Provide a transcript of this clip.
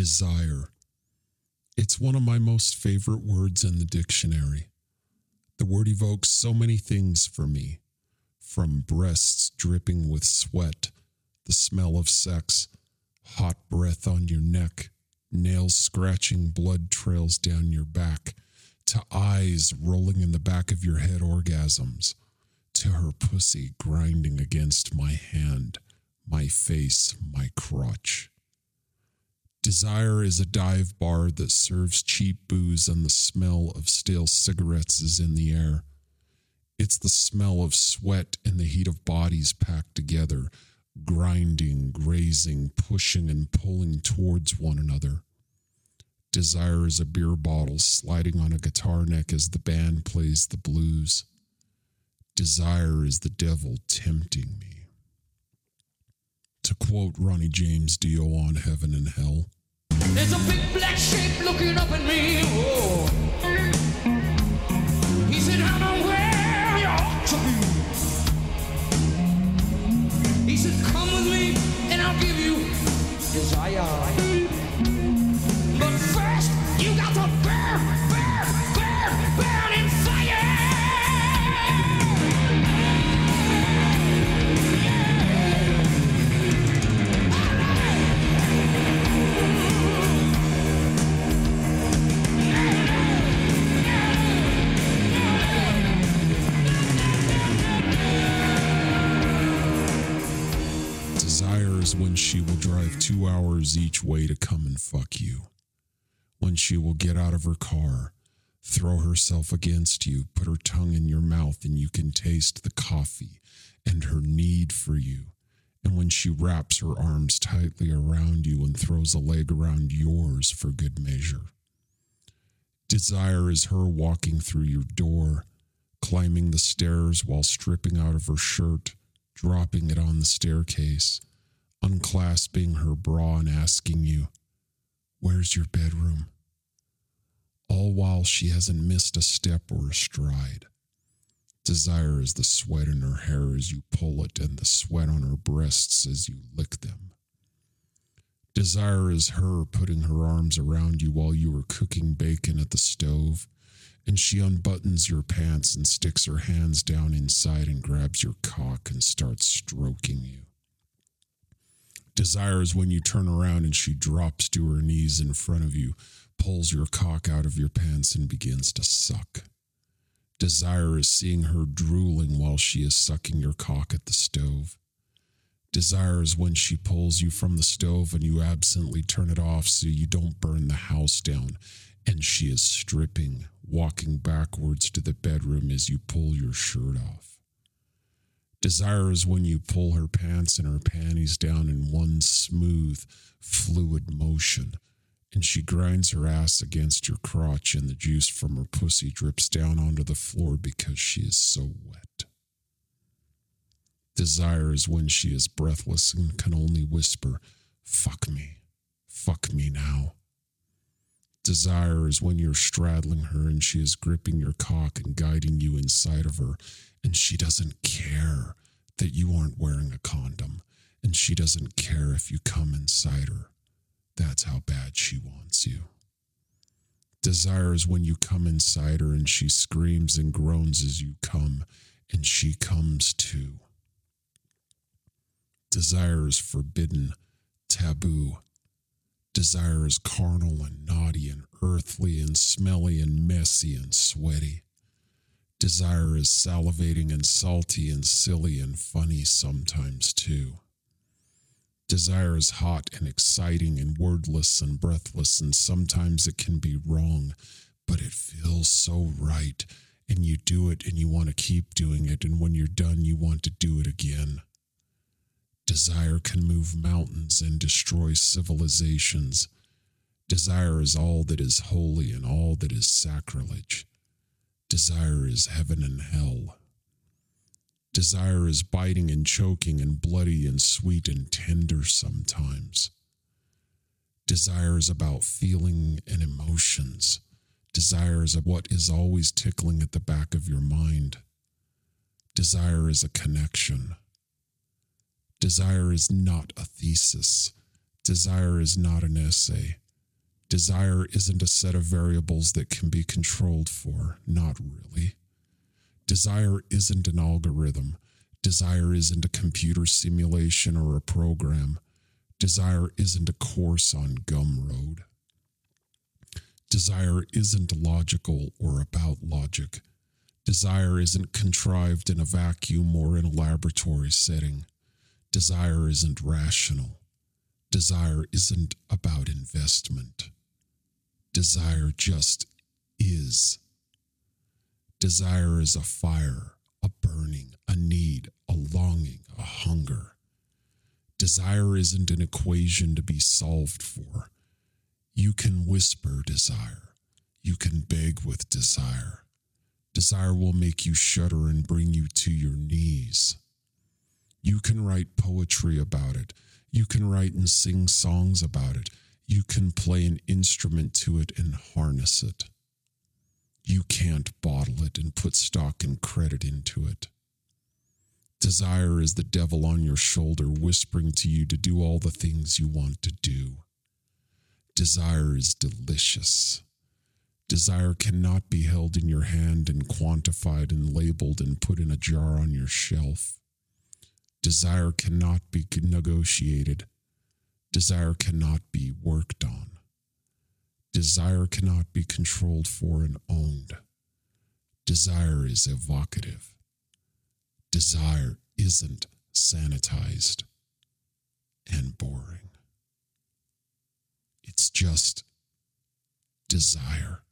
Desire. It's one of my most favorite words in the dictionary. The word evokes so many things for me from breasts dripping with sweat, the smell of sex, hot breath on your neck, nails scratching blood trails down your back, to eyes rolling in the back of your head orgasms, to her pussy grinding against my hand, my face, my crotch. Desire is a dive bar that serves cheap booze and the smell of stale cigarettes is in the air. It's the smell of sweat and the heat of bodies packed together, grinding, grazing, pushing, and pulling towards one another. Desire is a beer bottle sliding on a guitar neck as the band plays the blues. Desire is the devil tempting me. Quote Ronnie James Dio on Heaven and Hell. There's a big black shape looking up at me. Oh. Drive two hours each way to come and fuck you. When she will get out of her car, throw herself against you, put her tongue in your mouth, and you can taste the coffee and her need for you. And when she wraps her arms tightly around you and throws a leg around yours for good measure. Desire is her walking through your door, climbing the stairs while stripping out of her shirt, dropping it on the staircase, unclasping her bra and asking you, Where's your bedroom? All while she hasn't missed a step or a stride. Desire is the sweat in her hair as you pull it, and the sweat on her breasts as you lick them. Desire is her putting her arms around you while you are cooking bacon at the stove, and she unbuttons your pants and sticks her hands down inside and grabs your cock and starts stroking you. Desire is when you turn around and she drops to her knees in front of you, pulls your cock out of your pants, and begins to suck. Desire is seeing her drooling while she is sucking your cock at the stove. Desire is when she pulls you from the stove and you absently turn it off so you don't burn the house down, and she is stripping, walking backwards to the bedroom as you pull your shirt off. Desire is when you pull her pants and her panties down in one smooth, fluid motion, and she grinds her ass against your crotch, and the juice from her pussy drips down onto the floor because she is so wet. Desire is when she is breathless and can only whisper, Fuck me, fuck me now. Desire is when you're straddling her and she is gripping your cock and guiding you inside of her, and she doesn't care that you aren't wearing a condom, and she doesn't care if you come inside her. That's how bad she wants you. Desire is when you come inside her and she screams and groans as you come, and she comes too. Desire is forbidden, taboo. Desire is carnal and naughty and earthly and smelly and messy and sweaty. Desire is salivating and salty and silly and funny sometimes too. Desire is hot and exciting and wordless and breathless, and sometimes it can be wrong, but it feels so right, and you do it and you want to keep doing it, and when you're done, you want to do it again. Desire can move mountains and destroy civilizations. Desire is all that is holy and all that is sacrilege. Desire is heaven and hell. Desire is biting and choking and bloody and sweet and tender sometimes. Desire is about feeling and emotions. Desire is what is always tickling at the back of your mind. Desire is a connection. Desire is not a thesis. Desire is not an essay. Desire isn't a set of variables that can be controlled for. Not really. Desire isn't an algorithm. Desire isn't a computer simulation or a program. Desire isn't a course on Gumroad. Desire isn't logical or about logic. Desire isn't contrived in a vacuum or in a laboratory setting. Desire isn't rational. Desire isn't about investment. Desire just is. Desire is a fire, a burning, a need, a longing, a hunger. Desire isn't an equation to be solved for. You can whisper desire. You can beg with desire. Desire will make you shudder and bring you to your knees. You can write poetry about it. You can write and sing songs about it. You can play an instrument to it and harness it. You can't bottle it and put stock and credit into it. Desire is the devil on your shoulder whispering to you to do all the things you want to do. Desire is delicious. Desire cannot be held in your hand and quantified and labeled and put in a jar on your shelf. Desire cannot be negotiated. Desire cannot be worked on. Desire cannot be controlled for and owned. Desire is evocative. Desire isn't sanitized and boring. It's just desire.